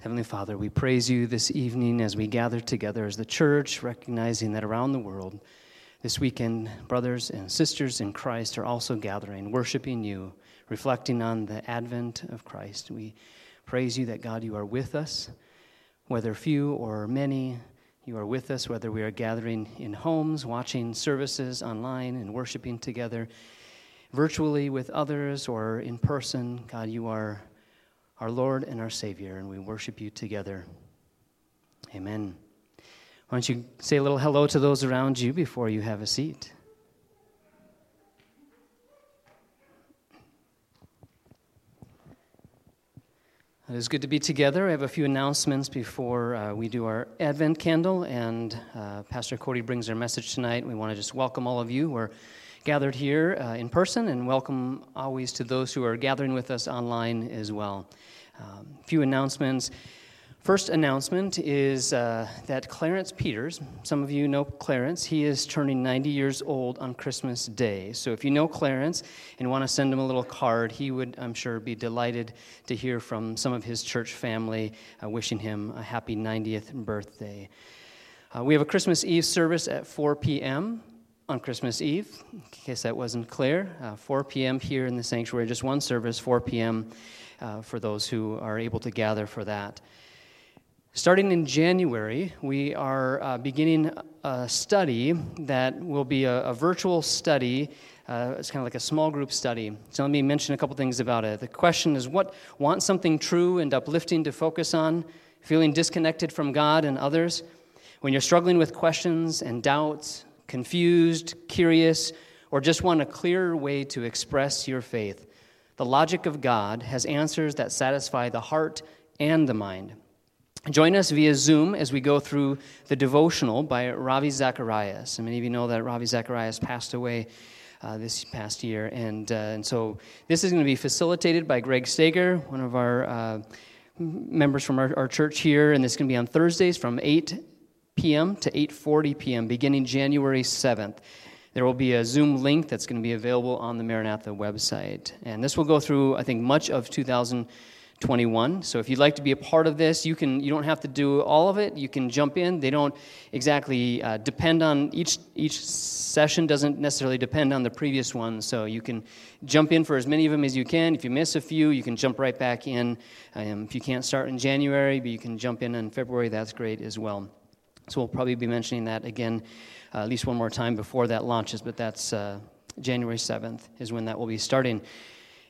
Heavenly Father, we praise you this evening as we gather together as the church, recognizing that around the world, this weekend, brothers and sisters in Christ are also gathering, worshiping you, reflecting on the advent of Christ. We praise you that, God, you are with us, whether few or many. You are with us, whether we are gathering in homes, watching services online, and worshiping together, virtually with others, or in person. God, you are our Lord and our Savior, and we worship you together. Amen. Why don't you say a little hello to those around you before you have a seat? It is good to be together. I have a few announcements before uh, we do our Advent candle, and uh, Pastor Cody brings our message tonight. We want to just welcome all of you. We're gathered here uh, in person, and welcome always to those who are gathering with us online as well. A um, few announcements. First announcement is uh, that Clarence Peters, some of you know Clarence, he is turning 90 years old on Christmas Day. So if you know Clarence and want to send him a little card, he would, I'm sure, be delighted to hear from some of his church family uh, wishing him a happy 90th birthday. Uh, we have a Christmas Eve service at 4 p.m. on Christmas Eve, in case that wasn't clear. Uh, 4 p.m. here in the sanctuary, just one service, 4 p.m uh, for those who are able to gather for that. Starting in January, we are uh, beginning a study that will be a, a virtual study. Uh, it's kind of like a small group study. So let me mention a couple things about it. The question is what want something true and uplifting to focus on, feeling disconnected from God and others? When you're struggling with questions and doubts, confused, curious, or just want a clearer way to express your faith, the logic of God has answers that satisfy the heart and the mind. Join us via Zoom as we go through the devotional by Ravi Zacharias. And many of you know that Ravi Zacharias passed away uh, this past year. And, uh, and so this is going to be facilitated by Greg Stager, one of our uh, members from our, our church here. And this is going to be on Thursdays from 8 p.m. to 8.40 p.m., beginning January 7th. There will be a Zoom link that's going to be available on the Maranatha website. And this will go through, I think, much of 2021. So if you'd like to be a part of this, you, can, you don't have to do all of it. You can jump in. They don't exactly uh, depend on, each, each session doesn't necessarily depend on the previous one. So you can jump in for as many of them as you can. If you miss a few, you can jump right back in. Um, if you can't start in January, but you can jump in in February, that's great as well. So we'll probably be mentioning that again uh, at least one more time before that launches, but that's uh, January 7th is when that will be starting.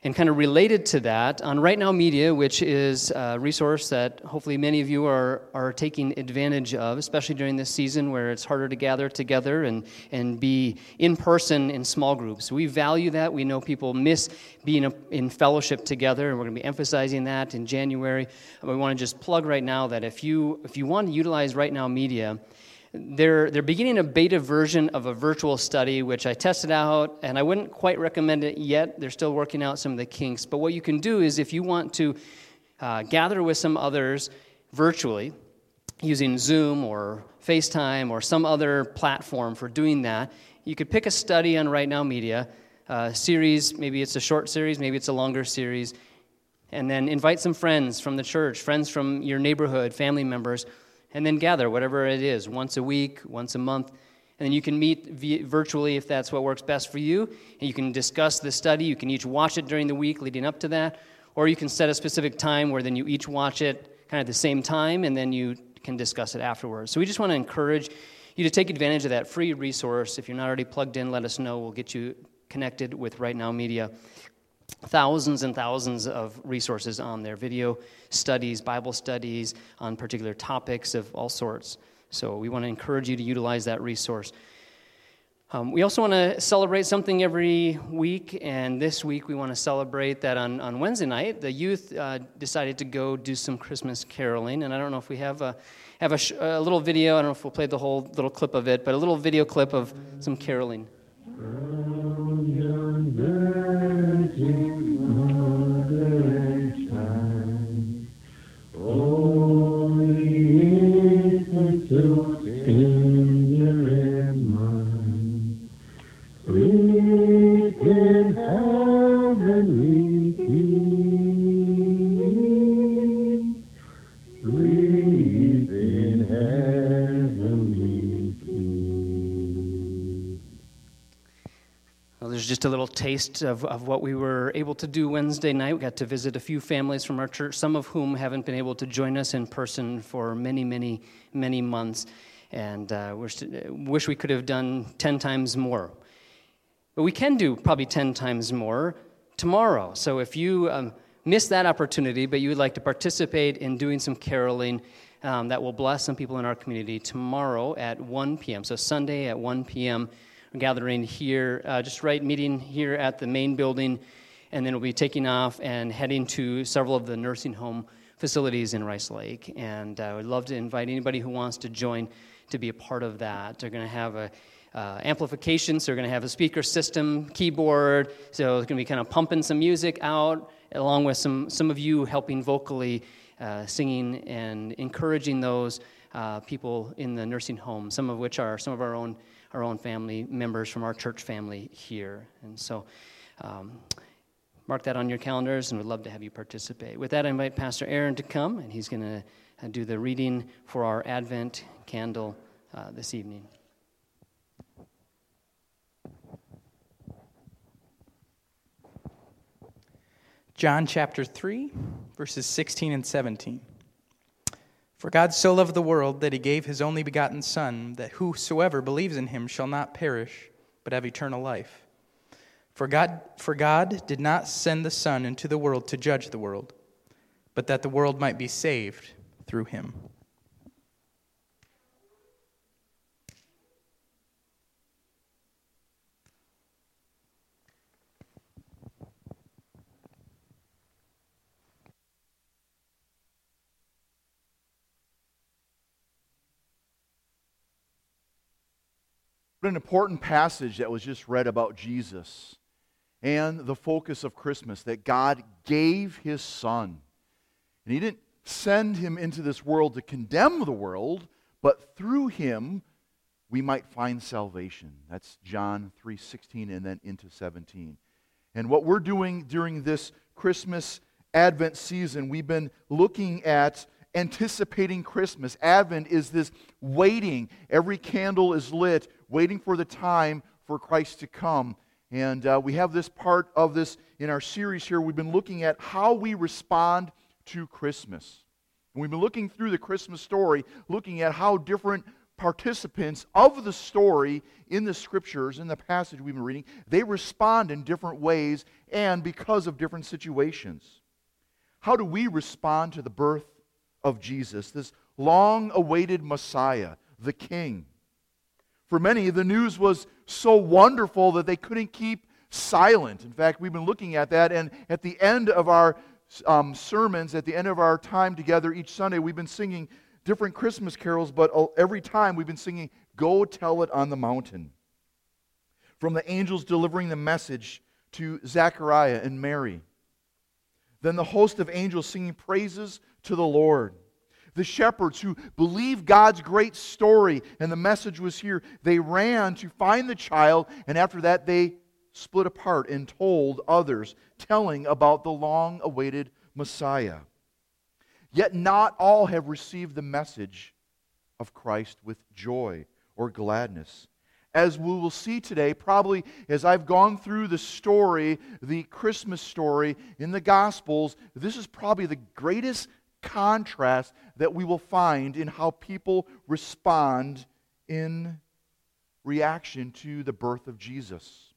And kind of related to that, on Right Now Media, which is a resource that hopefully many of you are, are taking advantage of, especially during this season where it's harder to gather together and, and be in person in small groups. We value that. We know people miss being in fellowship together, and we're going to be emphasizing that in January. We want to just plug right now that if you, if you want to utilize Right Now Media, they're, they're beginning a beta version of a virtual study, which I tested out, and I wouldn't quite recommend it yet. They're still working out some of the kinks. But what you can do is if you want to uh, gather with some others virtually, using Zoom or FaceTime or some other platform for doing that, you could pick a study on Right Now Media, uh, series, maybe it's a short series, maybe it's a longer series, and then invite some friends from the church, friends from your neighborhood, family members and then gather, whatever it is, once a week, once a month. And then you can meet virtually if that's what works best for you. And you can discuss the study. You can each watch it during the week leading up to that. Or you can set a specific time where then you each watch it kind of at the same time and then you can discuss it afterwards. So we just want to encourage you to take advantage of that free resource. If you're not already plugged in, let us know. We'll get you connected with Right Now Media thousands and thousands of resources on there video studies, Bible studies on particular topics of all sorts. So we want to encourage you to utilize that resource. Um, we also want to celebrate something every week, and this week we want to celebrate that on, on Wednesday night. The youth uh, decided to go do some Christmas caroling, and I don't know if we have a have a, sh- a little video. I don't know if we'll play the whole little clip of it, but a little video clip of some caroling. Virgin, Virgin, taste of, of what we were able to do Wednesday night. We got to visit a few families from our church, some of whom haven't been able to join us in person for many, many, many months. And uh, wish, wish we could have done 10 times more. But we can do probably 10 times more tomorrow. So if you um, miss that opportunity, but you would like to participate in doing some caroling, um, that will bless some people in our community tomorrow at 1 p.m. So Sunday at 1 p.m. We're gathering here, uh, just right meeting here at the main building, and then we'll be taking off and heading to several of the nursing home facilities in Rice Lake. And I uh, would love to invite anybody who wants to join to be a part of that. They're going to have a uh, amplification, so they're going to have a speaker system, keyboard, so it's going to be kind of pumping some music out, along with some, some of you helping vocally uh, singing and encouraging those uh, people in the nursing home, some of which are some of our own, our own family members from our church family here. And so, um, mark that on your calendars and we'd love to have you participate. With that, I invite Pastor Aaron to come, and he's going to uh, do the reading for our Advent candle uh, this evening. John chapter 3, verses 16 and 17. For God so loved the world that he gave his only begotten Son, that whosoever believes in him shall not perish, but have eternal life. For God, for God did not send the Son into the world to judge the world, but that the world might be saved through him. What an important passage that was just read about Jesus and the focus of Christmas that God gave his Son. And he didn't send him into this world to condemn the world, but through him we might find salvation. That's John 3:16 and then into 17. And what we're doing during this Christmas Advent season, we've been looking at anticipating Christmas. Advent is this waiting. Every candle is lit, waiting for the time for Christ to come. And uh, we have this part of this in our series here. We've been looking at how we respond to Christmas. And we've been looking through the Christmas story, looking at how different participants of the story in the scriptures, in the passage we've been reading, they respond in different ways and because of different situations. How do we respond to the birth of Jesus, this long awaited Messiah, the King. For many, the news was so wonderful that they couldn't keep silent. In fact, we've been looking at that, and at the end of our um, sermons, at the end of our time together each Sunday, we've been singing different Christmas carols, but every time we've been singing, Go Tell It on the Mountain. From the angels delivering the message to Zechariah and Mary. Then the host of angels singing praises to the Lord. The shepherds who believed God's great story and the message was here, they ran to find the child, and after that, they split apart and told others, telling about the long awaited Messiah. Yet not all have received the message of Christ with joy or gladness. As we will see today, probably as I've gone through the story, the Christmas story in the Gospels, this is probably the greatest contrast that we will find in how people respond in reaction to the birth of Jesus.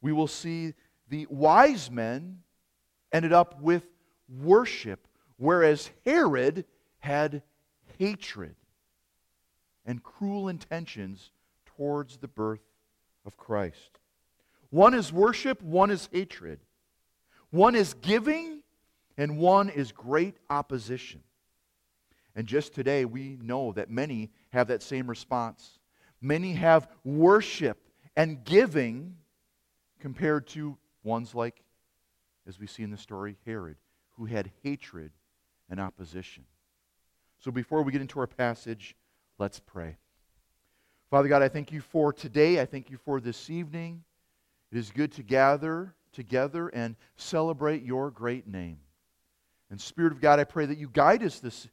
We will see the wise men ended up with worship, whereas Herod had hatred and cruel intentions towards the birth of Christ. One is worship, one is hatred. One is giving, and one is great opposition. And just today, we know that many have that same response. Many have worship and giving compared to ones like, as we see in the story, Herod, who had hatred and opposition. So before we get into our passage, let's pray. Father God, I thank you for today. I thank you for this evening. It is good to gather together and celebrate your great name. And Spirit of God, I pray that you guide us this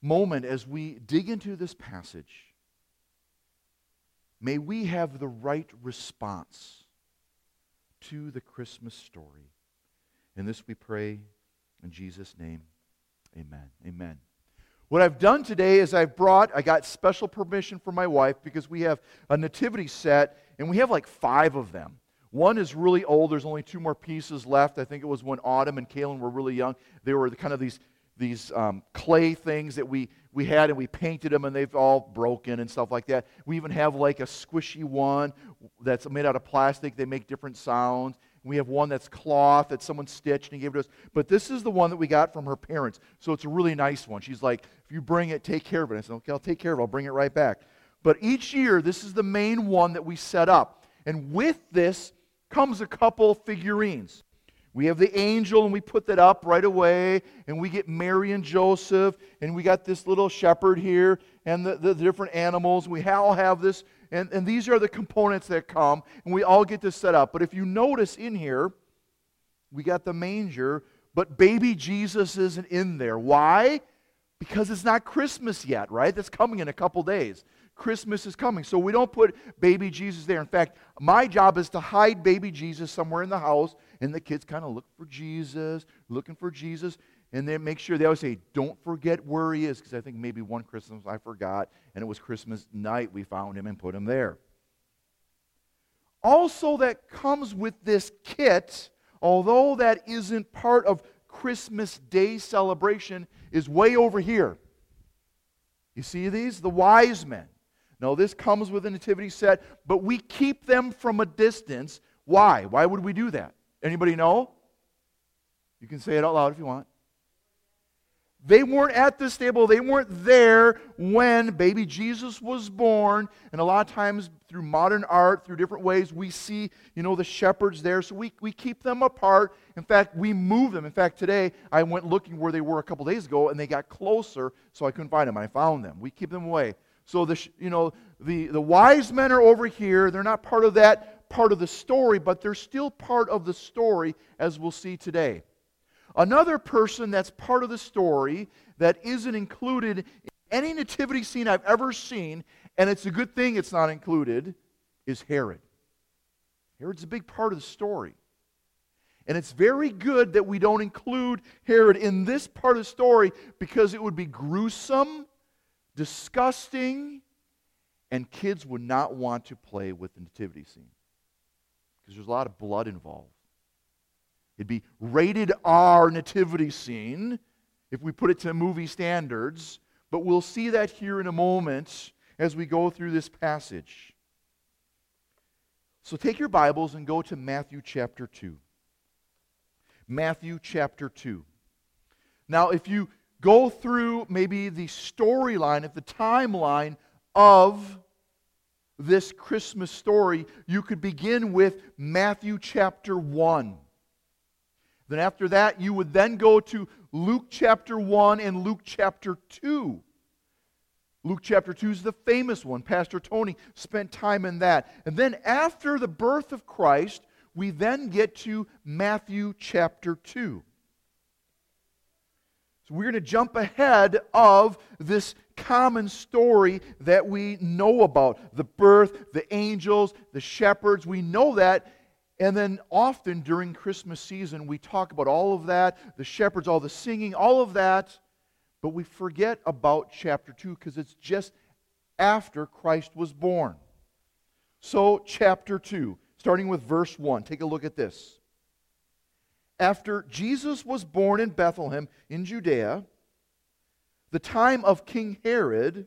moment as we dig into this passage. may we have the right response to the Christmas story. In this we pray in Jesus' name. Amen. Amen. What I've done today is I've brought, I got special permission from my wife because we have a nativity set and we have like five of them. One is really old. There's only two more pieces left. I think it was when Autumn and Kaylin were really young. They were kind of these, these um, clay things that we, we had and we painted them and they've all broken and stuff like that. We even have like a squishy one that's made out of plastic. They make different sounds. We have one that's cloth that someone stitched and gave it to us. But this is the one that we got from her parents. So it's a really nice one. She's like, if you bring it, take care of it. I said, okay, I'll take care of it. I'll bring it right back. But each year, this is the main one that we set up. And with this comes a couple figurines. We have the angel, and we put that up right away. And we get Mary and Joseph, and we got this little shepherd here, and the, the different animals. We all have this and, and these are the components that come, and we all get this set up. But if you notice in here, we got the manger, but baby Jesus isn't in there. Why? Because it's not Christmas yet, right? That's coming in a couple days. Christmas is coming. So we don't put baby Jesus there. In fact, my job is to hide baby Jesus somewhere in the house, and the kids kind of look for Jesus, looking for Jesus and then make sure they always say, don't forget where he is, because I think maybe one Christmas I forgot, and it was Christmas night we found him and put him there. Also, that comes with this kit, although that isn't part of Christmas Day celebration, is way over here. You see these? The wise men. No, this comes with a nativity set, but we keep them from a distance. Why? Why would we do that? Anybody know? You can say it out loud if you want. They weren't at the stable. They weren't there when baby Jesus was born. And a lot of times, through modern art, through different ways, we see, you know, the shepherds there. So we, we keep them apart. In fact, we move them. In fact, today I went looking where they were a couple days ago, and they got closer, so I couldn't find them. I found them. We keep them away. So the, you know, the, the wise men are over here. They're not part of that part of the story, but they're still part of the story, as we'll see today. Another person that's part of the story that isn't included in any nativity scene I've ever seen, and it's a good thing it's not included, is Herod. Herod's a big part of the story. And it's very good that we don't include Herod in this part of the story because it would be gruesome, disgusting, and kids would not want to play with the nativity scene because there's a lot of blood involved. It'd be rated R nativity scene if we put it to movie standards, but we'll see that here in a moment as we go through this passage. So take your Bibles and go to Matthew chapter 2. Matthew chapter 2. Now, if you go through maybe the storyline, if the timeline of this Christmas story, you could begin with Matthew chapter 1. Then after that, you would then go to Luke chapter 1 and Luke chapter 2. Luke chapter 2 is the famous one. Pastor Tony spent time in that. And then after the birth of Christ, we then get to Matthew chapter 2. So we're going to jump ahead of this common story that we know about the birth, the angels, the shepherds. We know that and then often during Christmas season, we talk about all of that the shepherds, all the singing, all of that. But we forget about chapter 2 because it's just after Christ was born. So, chapter 2, starting with verse 1, take a look at this. After Jesus was born in Bethlehem in Judea, the time of King Herod,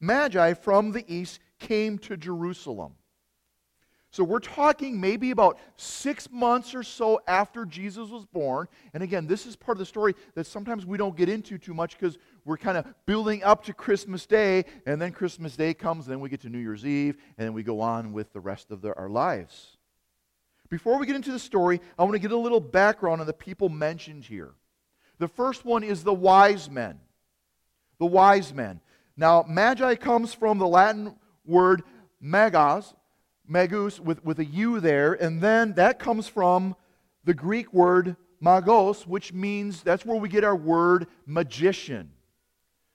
Magi from the east came to Jerusalem so we're talking maybe about six months or so after Jesus was born. And again, this is part of the story that sometimes we don't get into too much because we're kind of building up to Christmas Day, and then Christmas Day comes, and then we get to New Year's Eve, and then we go on with the rest of the, our lives. Before we get into the story, I want to get a little background on the people mentioned here. The first one is the wise men. The wise men. Now, magi comes from the Latin word magos, magus with, with a U there, and then that comes from the Greek word magos, which means that's where we get our word magician.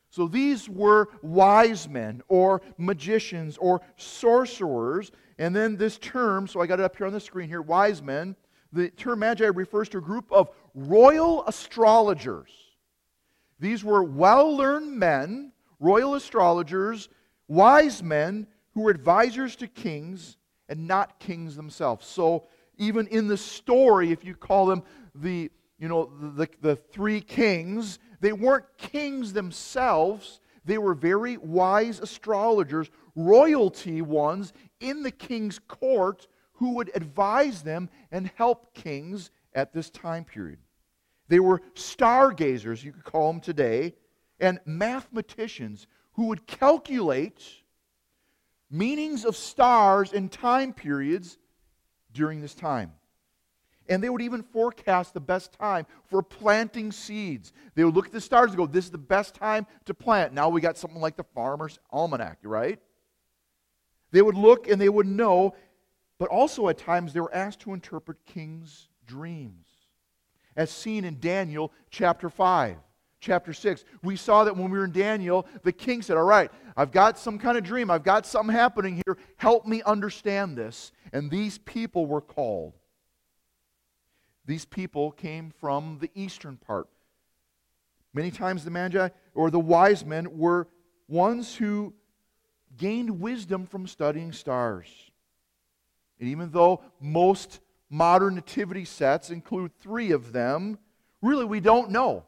So these were wise men or magicians or sorcerers. And then this term, so I got it up here on the screen here, wise men. The term magi refers to a group of royal astrologers. These were well learned men, royal astrologers, wise men who were advisors to kings and not kings themselves. So even in the story, if you call them the you know the, the three kings, they weren't kings themselves. They were very wise astrologers, royalty ones in the king's court who would advise them and help kings at this time period. They were stargazers, you could call them today, and mathematicians who would calculate meanings of stars and time periods during this time. And they would even forecast the best time for planting seeds. They would look at the stars and go, This is the best time to plant. Now we got something like the Farmer's Almanac, right? They would look and they would know, but also at times they were asked to interpret kings' dreams, as seen in Daniel chapter 5 chapter 6. We saw that when we were in Daniel, the king said, All right, I've got some kind of dream. I've got something happening here. Help me understand this. And these people were called. These people came from the eastern part. Many times the Magi or the wise men were ones who gained wisdom from studying stars. And even though most modern nativity sets include three of them, really we don't know.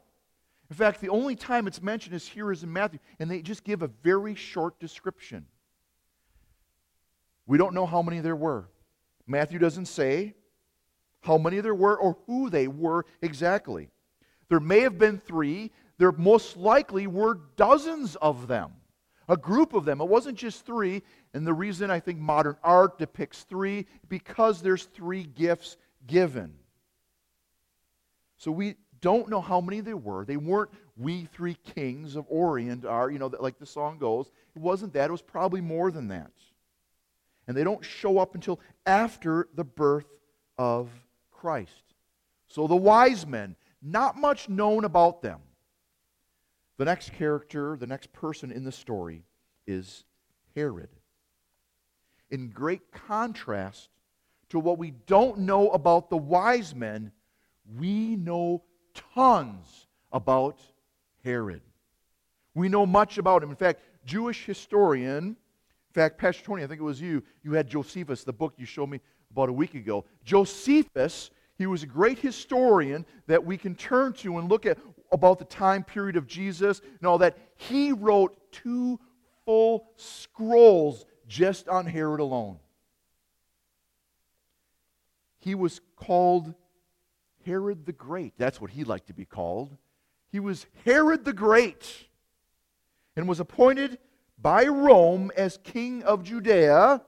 In fact, the only time it's mentioned is here is in Matthew, and they just give a very short description. We don't know how many there were. Matthew doesn't say how many there were or who they were exactly. There may have been three. There most likely were dozens of them, a group of them. It wasn't just three. And the reason I think modern art depicts three, because there's three gifts given. So we don't know how many there were. They weren't we three kings of Orient are, you know, like the song goes. It wasn't that. It was probably more than that. And they don't show up until after the birth of Christ. So the wise men, not much known about them. The next character, the next person in the story is Herod. In great contrast to what we don't know about the wise men, we know tons about Herod. We know much about him. In fact, Jewish historian, in fact, Pastor Tony, I think it was you, you had Josephus, the book you showed me about a week ago. Josephus, he was a great historian that we can turn to and look at about the time period of Jesus and all that. He wrote two full scrolls just on Herod alone. He was called Herod the Great. That's what he liked to be called. He was Herod the Great and was appointed by Rome as king of Judea,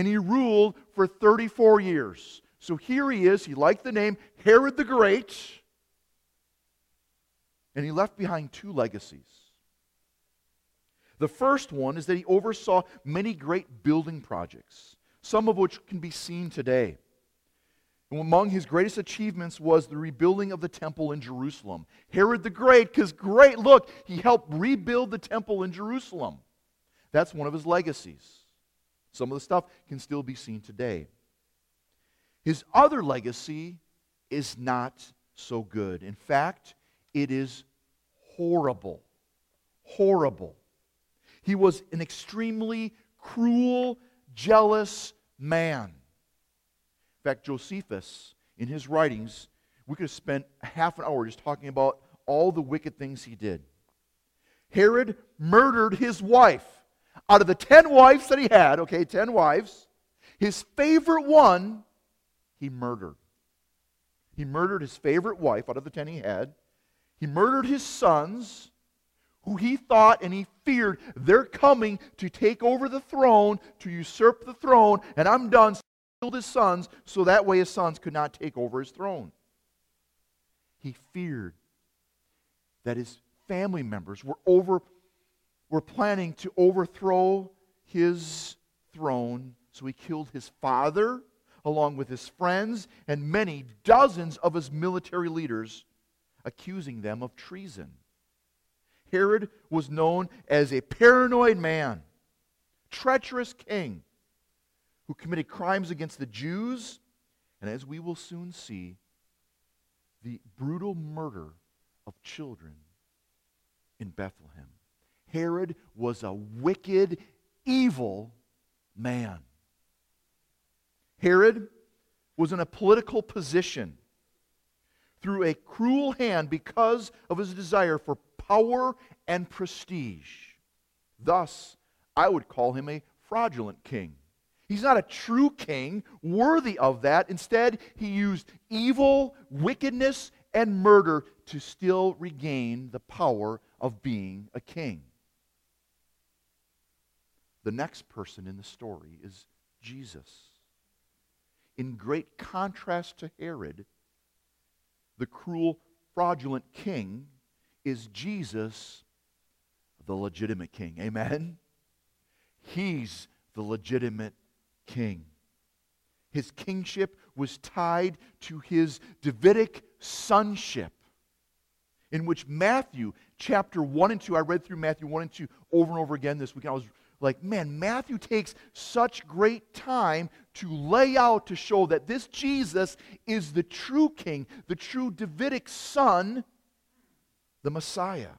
and he ruled for 34 years. So here he is. He liked the name Herod the Great, and he left behind two legacies. The first one is that he oversaw many great building projects, some of which can be seen today. And among his greatest achievements was the rebuilding of the temple in Jerusalem. Herod the Great, because great, look, he helped rebuild the temple in Jerusalem. That's one of his legacies. Some of the stuff can still be seen today. His other legacy is not so good. In fact, it is horrible. Horrible. He was an extremely cruel, jealous man. In fact, Josephus, in his writings, we could have spent half an hour just talking about all the wicked things he did. Herod murdered his wife. Out of the 10 wives that he had, okay, 10 wives, his favorite one, he murdered. He murdered his favorite wife out of the 10 he had. He murdered his sons, who he thought and he feared they're coming to take over the throne, to usurp the throne, and I'm done So he killed his sons so that way his sons could not take over his throne. He feared that his family members were over were planning to overthrow his throne, so he killed his father along with his friends and many dozens of his military leaders, accusing them of treason. Herod was known as a paranoid man, treacherous king who committed crimes against the Jews, and as we will soon see, the brutal murder of children in Bethlehem. Herod was a wicked, evil man. Herod was in a political position through a cruel hand because of his desire for power and prestige. Thus, I would call him a fraudulent king. He's not a true king worthy of that. Instead, he used evil, wickedness, and murder to still regain the power of being a king. The next person in the story is Jesus. In great contrast to Herod, the cruel, fraudulent king is Jesus, the legitimate king. Amen? He's the legitimate king. His kingship was tied to his Davidic sonship, in which Matthew chapter 1 and 2, I read through Matthew 1 and 2 over and over again this week. I was like, man, Matthew takes such great time to lay out to show that this Jesus is the true king, the true Davidic son, the Messiah.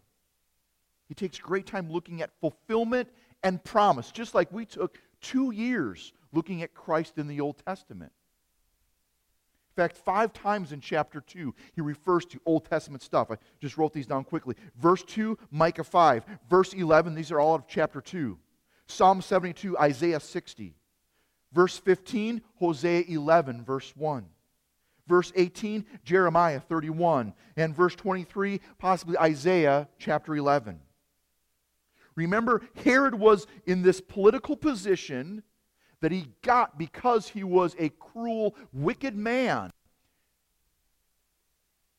He takes great time looking at fulfillment and promise, just like we took two years looking at Christ in the Old Testament. In fact, five times in chapter 2, he refers to Old Testament stuff. I just wrote these down quickly. Verse 2, Micah 5. Verse 11, these are all out of chapter 2. Psalm 72, Isaiah 60. Verse 15, Hosea 11, verse 1. Verse 18, Jeremiah 31. And verse 23, possibly Isaiah chapter 11. Remember, Herod was in this political position that he got because he was a cruel, wicked man.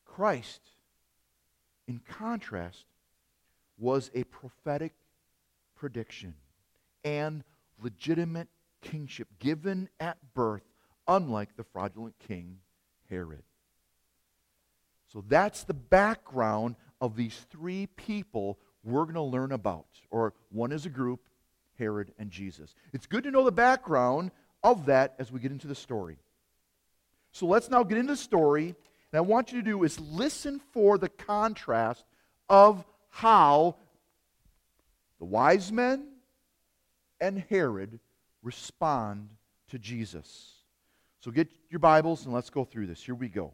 Christ, in contrast, was a prophetic prediction and legitimate kingship given at birth, unlike the fraudulent king Herod. So that's the background of these three people we're going to learn about. Or one is a group, Herod and Jesus. It's good to know the background of that as we get into the story. So let's now get into the story. And I want you to do is listen for the contrast of how the wise men and Herod respond to Jesus. So get your Bibles and let's go through this. Here we go.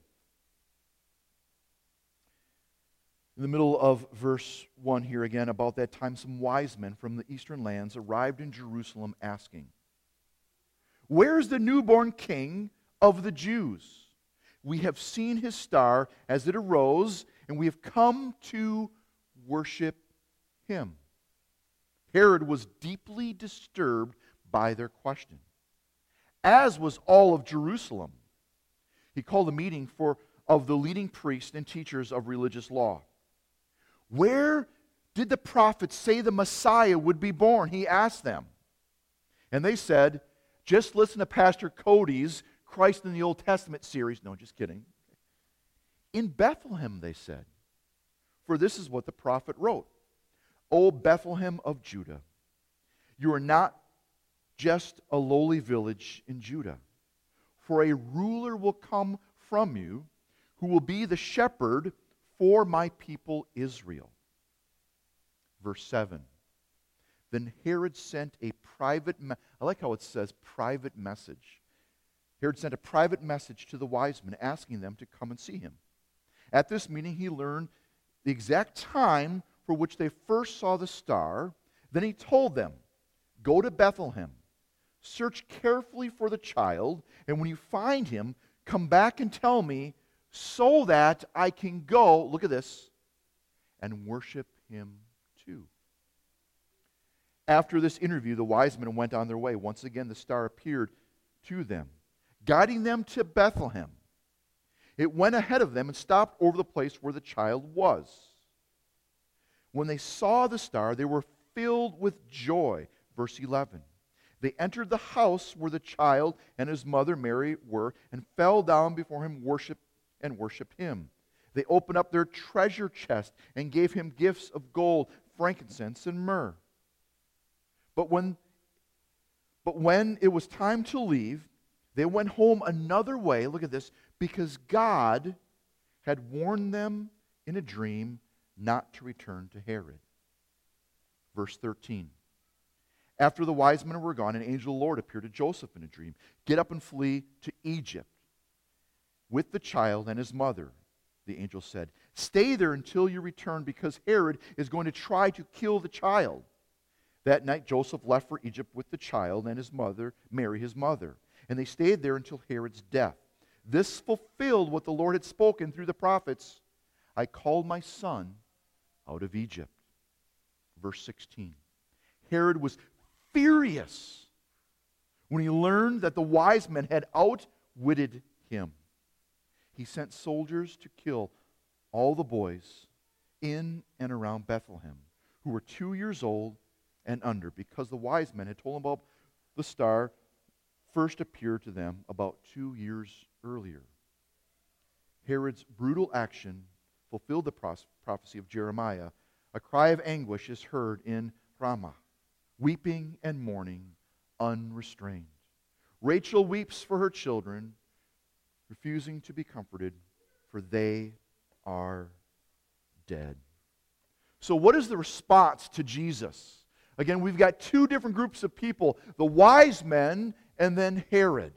In the middle of verse 1 here again, about that time, some wise men from the eastern lands arrived in Jerusalem asking, Where is the newborn king of the Jews? We have seen his star as it arose, and we have come to worship him. Herod was deeply disturbed by their question, as was all of Jerusalem. He called a meeting for, of the leading priests and teachers of religious law. Where did the prophets say the Messiah would be born? He asked them. And they said, just listen to Pastor Cody's Christ in the Old Testament series. No, just kidding. In Bethlehem, they said. For this is what the prophet wrote O Bethlehem of Judah, you are not just a lowly village in Judah, for a ruler will come from you who will be the shepherd for my people Israel. Verse 7. Then Herod sent a private, me- I like how it says private message. Herod sent a private message to the wise men asking them to come and see him. At this meeting, he learned the exact time for which they first saw the star. Then he told them, Go to Bethlehem, search carefully for the child, and when you find him, come back and tell me so that I can go, look at this, and worship him too. After this interview, the wise men went on their way. Once again, the star appeared to them, guiding them to Bethlehem. It went ahead of them and stopped over the place where the child was. When they saw the star, they were filled with joy. Verse 11. They entered the house where the child and his mother Mary were and fell down before him worship and worshiped him. They opened up their treasure chest and gave him gifts of gold, frankincense, and myrrh. But when, but when it was time to leave, they went home another way. Look at this because God had warned them in a dream not to return to Herod. Verse 13. After the wise men were gone, an angel of the Lord appeared to Joseph in a dream. Get up and flee to Egypt with the child and his mother, the angel said. Stay there until you return because Herod is going to try to kill the child. That night, Joseph left for Egypt with the child and his mother, Mary, his mother. And they stayed there until Herod's death. This fulfilled what the Lord had spoken through the prophets I called my son out of Egypt. Verse 16. Herod was furious when he learned that the wise men had outwitted him. He sent soldiers to kill all the boys in and around Bethlehem who were two years old and under, because the wise men had told him about the star first appeared to them about two years earlier. Herod's brutal action fulfilled the prophecy of Jeremiah. A cry of anguish is heard in Ramah weeping and mourning unrestrained. Rachel weeps for her children, refusing to be comforted, for they are dead. So, what is the response to Jesus? Again, we've got two different groups of people the wise men and then Herod.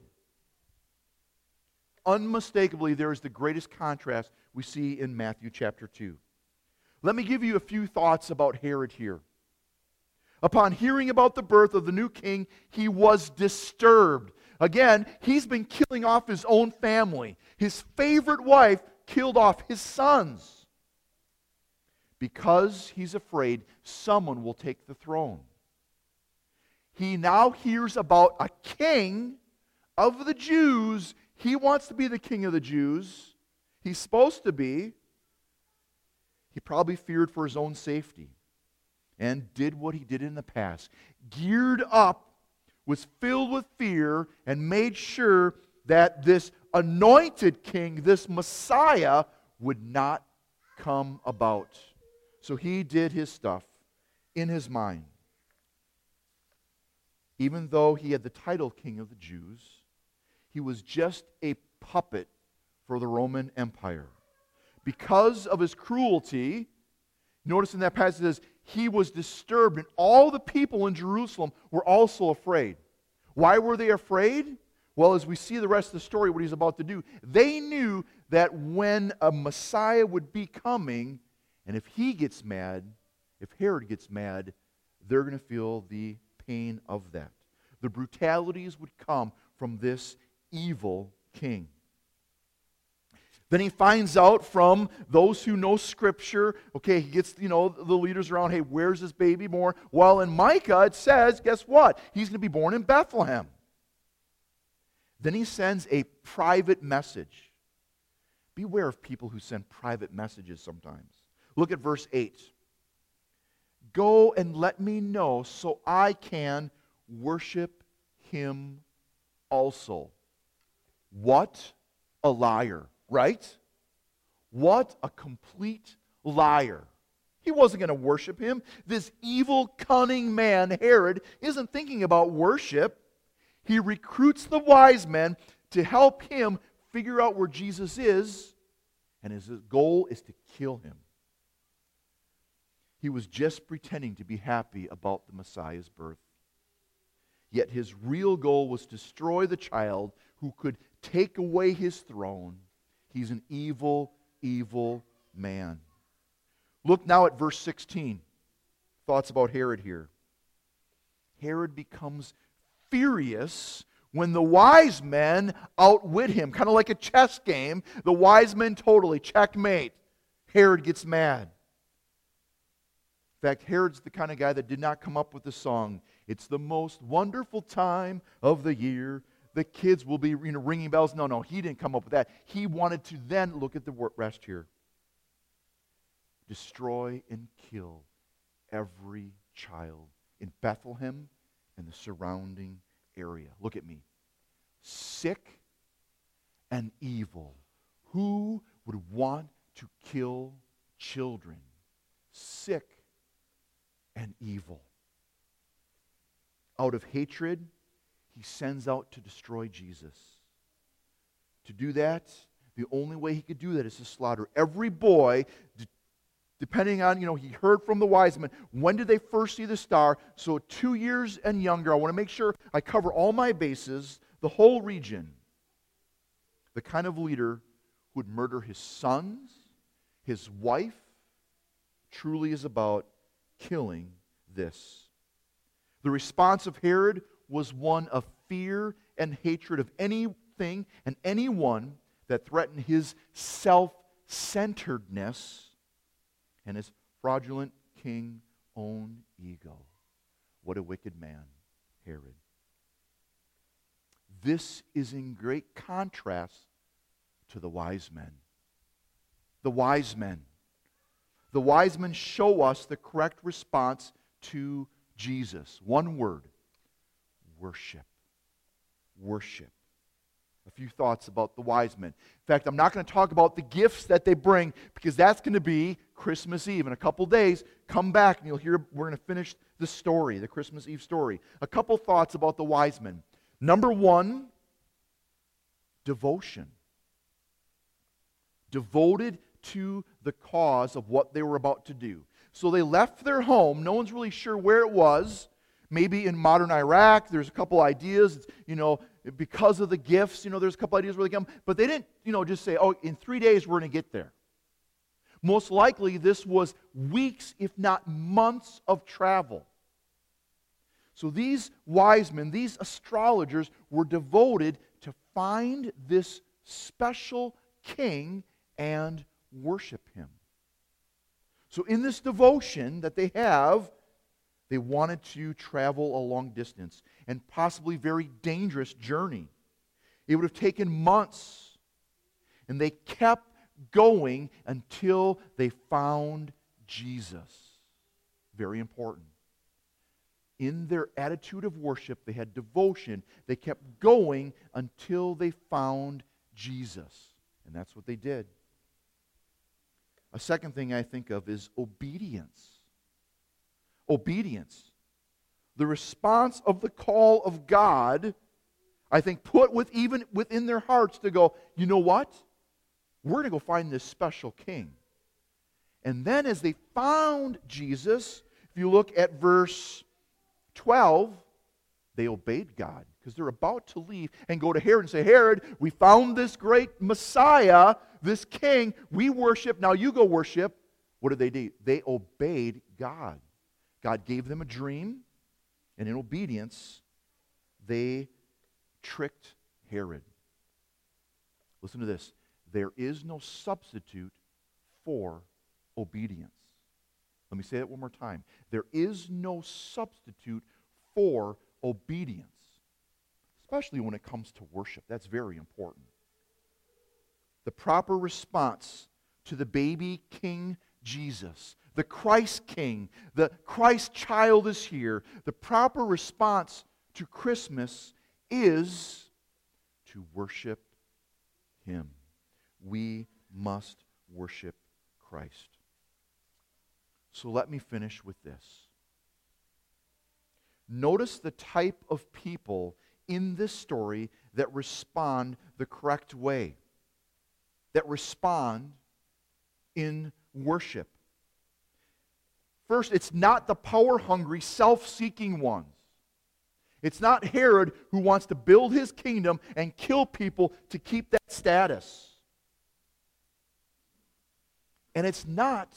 Unmistakably, there is the greatest contrast we see in Matthew chapter 2. Let me give you a few thoughts about Herod here. Upon hearing about the birth of the new king, he was disturbed. Again, he's been killing off his own family. His favorite wife killed off his sons because he's afraid someone will take the throne. He now hears about a king of the Jews. He wants to be the king of the Jews. He's supposed to be. He probably feared for his own safety and did what he did in the past. Geared up, was filled with fear, and made sure that this anointed king, this Messiah, would not come about. So he did his stuff in his mind. Even though he had the title King of the Jews, he was just a puppet for the Roman Empire. Because of his cruelty, notice in that passage it says, he was disturbed, and all the people in Jerusalem were also afraid. Why were they afraid? Well, as we see the rest of the story, what he's about to do, they knew that when a Messiah would be coming, and if he gets mad, if Herod gets mad, they're going to feel the pain of that. The brutalities would come from this evil king. Then he finds out from those who know Scripture. Okay, he gets, you know, the leaders around, hey, where's this baby born? Well, in Micah, it says, guess what? He's going to be born in Bethlehem. Then he sends a private message. Beware of people who send private messages sometimes. Look at verse 8. Go and let me know so I can worship him also. What a liar right? What a complete liar. He wasn't going to worship him. This evil, cunning man, Herod, isn't thinking about worship. He recruits the wise men to help him figure out where Jesus is, and his goal is to kill him. He was just pretending to be happy about the Messiah's birth. Yet his real goal was to destroy the child who could take away his throne He's an evil, evil man. Look now at verse 16. Thoughts about Herod here. Herod becomes furious when the wise men outwit him, kind of like a chess game. The wise men totally checkmate. Herod gets mad. In fact, Herod's the kind of guy that did not come up with the song. It's the most wonderful time of the year the kids will be you know, ringing bells. No, no, he didn't come up with that. He wanted to then look at the rest here destroy and kill every child in Bethlehem and the surrounding area. Look at me. Sick and evil. Who would want to kill children, sick and evil. Out of hatred, he sends out to destroy Jesus. To do that, the only way he could do that is to slaughter every boy, depending on, you know, he heard from the wise men. When did they first see the star? So, two years and younger. I want to make sure I cover all my bases, the whole region. The kind of leader who would murder his sons, his wife, truly is about killing this. The response of Herod was one of fear and hatred of anything and anyone that threatened his self centeredness and his fraudulent king own ego. What a wicked man, Herod. This is in great contrast to the wise men. The wise men. The wise men show us the correct response to Jesus. One word worship. Worship. A few thoughts about the wise men. In fact, I'm not going to talk about the gifts that they bring because that's going to be Christmas Eve. In a couple days, come back and you'll hear we're going to finish the story, the Christmas Eve story. A couple thoughts about the wise men. Number one, devotion. Devoted to the cause of what they were about to do. So they left their home. No one's really sure where it was. Maybe in modern Iraq, there's a couple ideas. You know, because of the gifts, you know, there's a couple ideas where they come. But they didn't, you know, just say, oh, in three days we're going to get there. Most likely, this was weeks, if not months, of travel. So these wise men, these astrologers, were devoted to find this special king and worship him. So, in this devotion that they have, they wanted to travel a long distance and possibly very dangerous journey. It would have taken months. And they kept going until they found Jesus. Very important. In their attitude of worship, they had devotion. They kept going until they found Jesus. And that's what they did. A second thing I think of is obedience. Obedience. The response of the call of God, I think, put with even within their hearts to go, you know what? We're going to go find this special king. And then as they found Jesus, if you look at verse 12, they obeyed God because they're about to leave and go to Herod and say, Herod, we found this great Messiah, this king. We worship. Now you go worship. What did they do? They obeyed God. God gave them a dream, and in obedience, they tricked Herod. Listen to this there is no substitute for obedience. Let me say that one more time. There is no substitute for obedience, especially when it comes to worship. That's very important. The proper response to the baby King Jesus, the Christ King, the Christ child is here. The proper response to Christmas is to worship Him we must worship Christ. So let me finish with this. Notice the type of people in this story that respond the correct way, that respond in worship. First, it's not the power hungry, self seeking ones. It's not Herod who wants to build his kingdom and kill people to keep that status. And it's not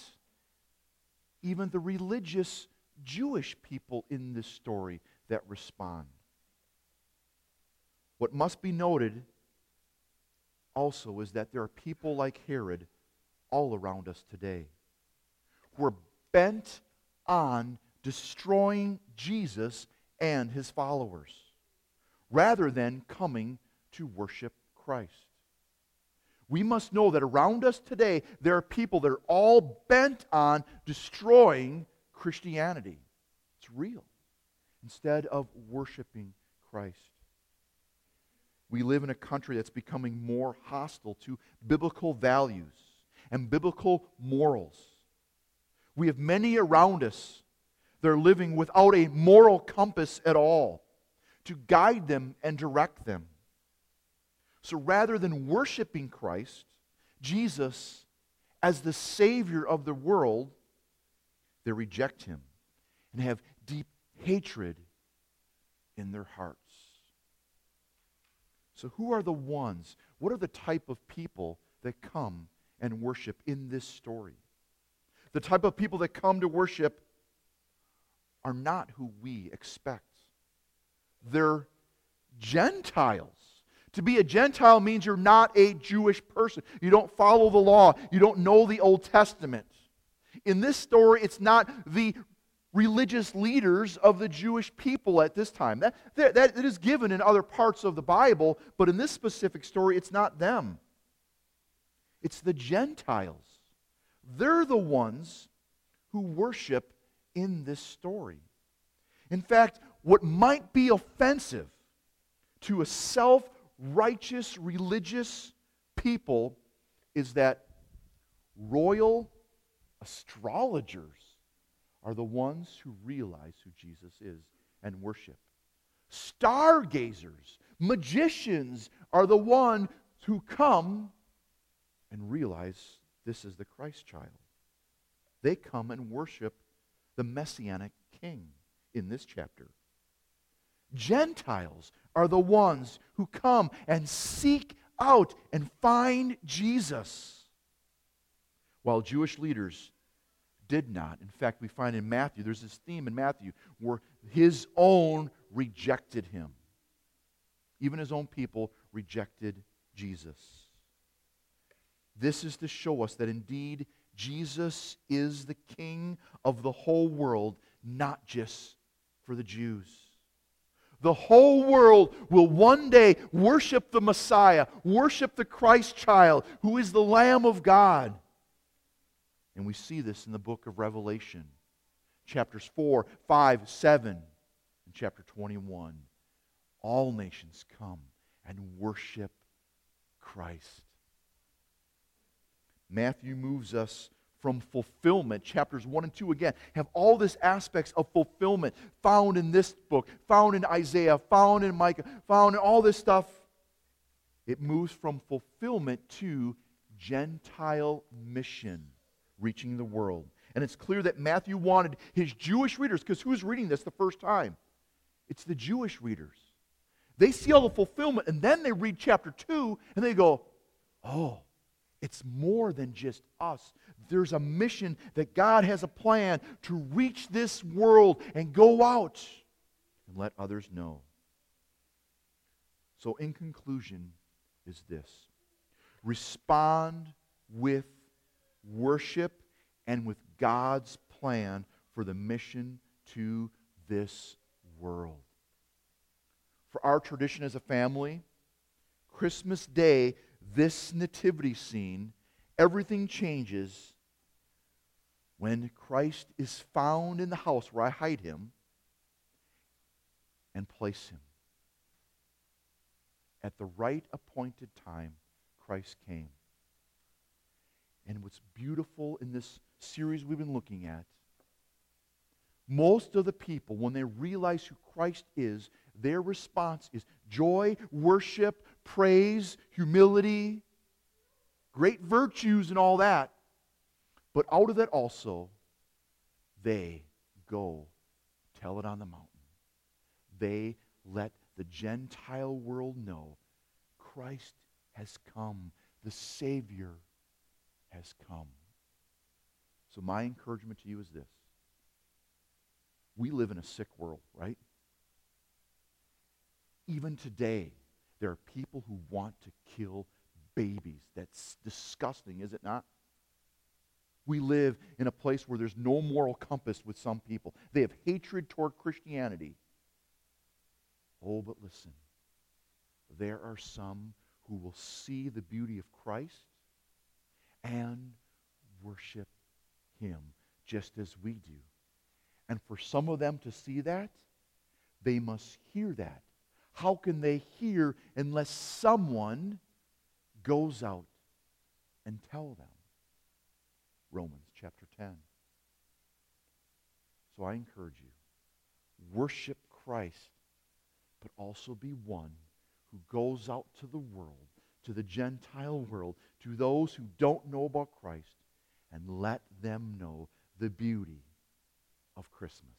even the religious Jewish people in this story that respond. What must be noted also is that there are people like Herod all around us today who are bent on destroying Jesus and his followers rather than coming to worship Christ we must know that around us today, there are people that are all bent on destroying Christianity. It's real. Instead of worshiping Christ. We live in a country that's becoming more hostile to biblical values. and biblical morals. We have many around us that are living without a moral compass at all to guide them and direct them. So rather than worshiping Christ, Jesus, as the Savior of the world, they reject him and have deep hatred in their hearts. So, who are the ones? What are the type of people that come and worship in this story? The type of people that come to worship are not who we expect. They're Gentiles. To be a Gentile means you're not a Jewish person. You don't follow the law. You don't know the Old Testament. In this story, it's not the religious leaders of the Jewish people at this time. That, that, that is given in other parts of the Bible, but in this specific story, it's not them. It's the Gentiles. They're the ones who worship in this story. In fact, what might be offensive to a self righteous religious people is that royal astrologers are the ones who realize who Jesus is and worship. Stargazers, magicians are the ones who come and realize this is the Christ child. They come and worship the messianic king in this chapter. Gentiles are the ones who come and seek out and find Jesus. While Jewish leaders did not. In fact, we find in Matthew, there's this theme in Matthew where his own rejected him. Even his own people rejected Jesus. This is to show us that indeed Jesus is the King of the whole world, not just for the Jews. The whole world will one day worship the Messiah, worship the Christ child, who is the Lamb of God. And we see this in the book of Revelation, chapters 4, 5, 7, and chapter 21. All nations come and worship Christ. Matthew moves us from fulfillment. Chapters 1 and 2 again have all this aspects of fulfillment found in this book, found in Isaiah, found in Micah, found in all this stuff. It moves from fulfillment to Gentile mission reaching the world. And it's clear that Matthew wanted his Jewish readers, because who's reading this the first time? It's the Jewish readers. They see all the fulfillment, and then they read chapter 2, and they go, oh, it's more than just us. There's a mission that God has a plan to reach this world and go out and let others know. So, in conclusion, is this respond with worship and with God's plan for the mission to this world. For our tradition as a family, Christmas Day, this nativity scene, everything changes when Christ is found in the house where I hide him and place him. At the right appointed time, Christ came. And what's beautiful in this series we've been looking at, most of the people, when they realize who Christ is, their response is joy, worship, praise, humility, great virtues, and all that. But out of that also, they go tell it on the mountain. They let the Gentile world know Christ has come, the Savior has come. So, my encouragement to you is this we live in a sick world, right? Even today, there are people who want to kill babies. That's disgusting, is it not? We live in a place where there's no moral compass with some people. They have hatred toward Christianity. Oh, but listen, there are some who will see the beauty of Christ and worship Him just as we do. And for some of them to see that, they must hear that. How can they hear unless someone goes out and tell them? Romans chapter 10. So I encourage you worship Christ, but also be one who goes out to the world, to the Gentile world, to those who don't know about Christ, and let them know the beauty of Christmas.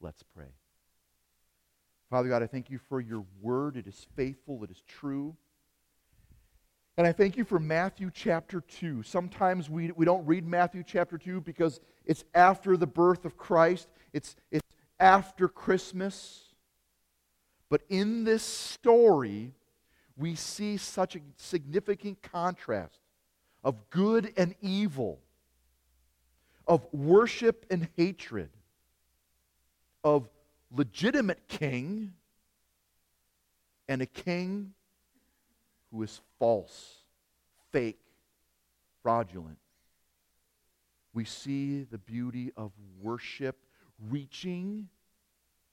Let's pray. Father God, I thank you for your word. It is faithful, it is true. And I thank you for Matthew chapter 2. Sometimes we, we don't read Matthew chapter 2 because it's after the birth of Christ, it's, it's after Christmas. But in this story, we see such a significant contrast of good and evil, of worship and hatred, of legitimate king and a king who is false, fake, fraudulent. We see the beauty of worship reaching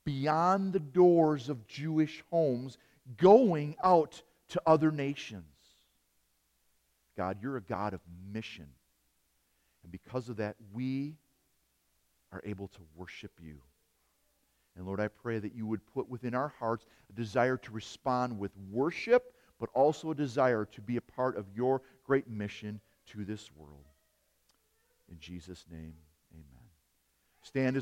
beyond the doors of Jewish homes, going out to other nations. God, you're a God of mission. And because of that, we are able to worship you. And Lord, I pray that you would put within our hearts a desire to respond with worship but also a desire to be a part of your great mission to this world. In Jesus' name, amen. Stand as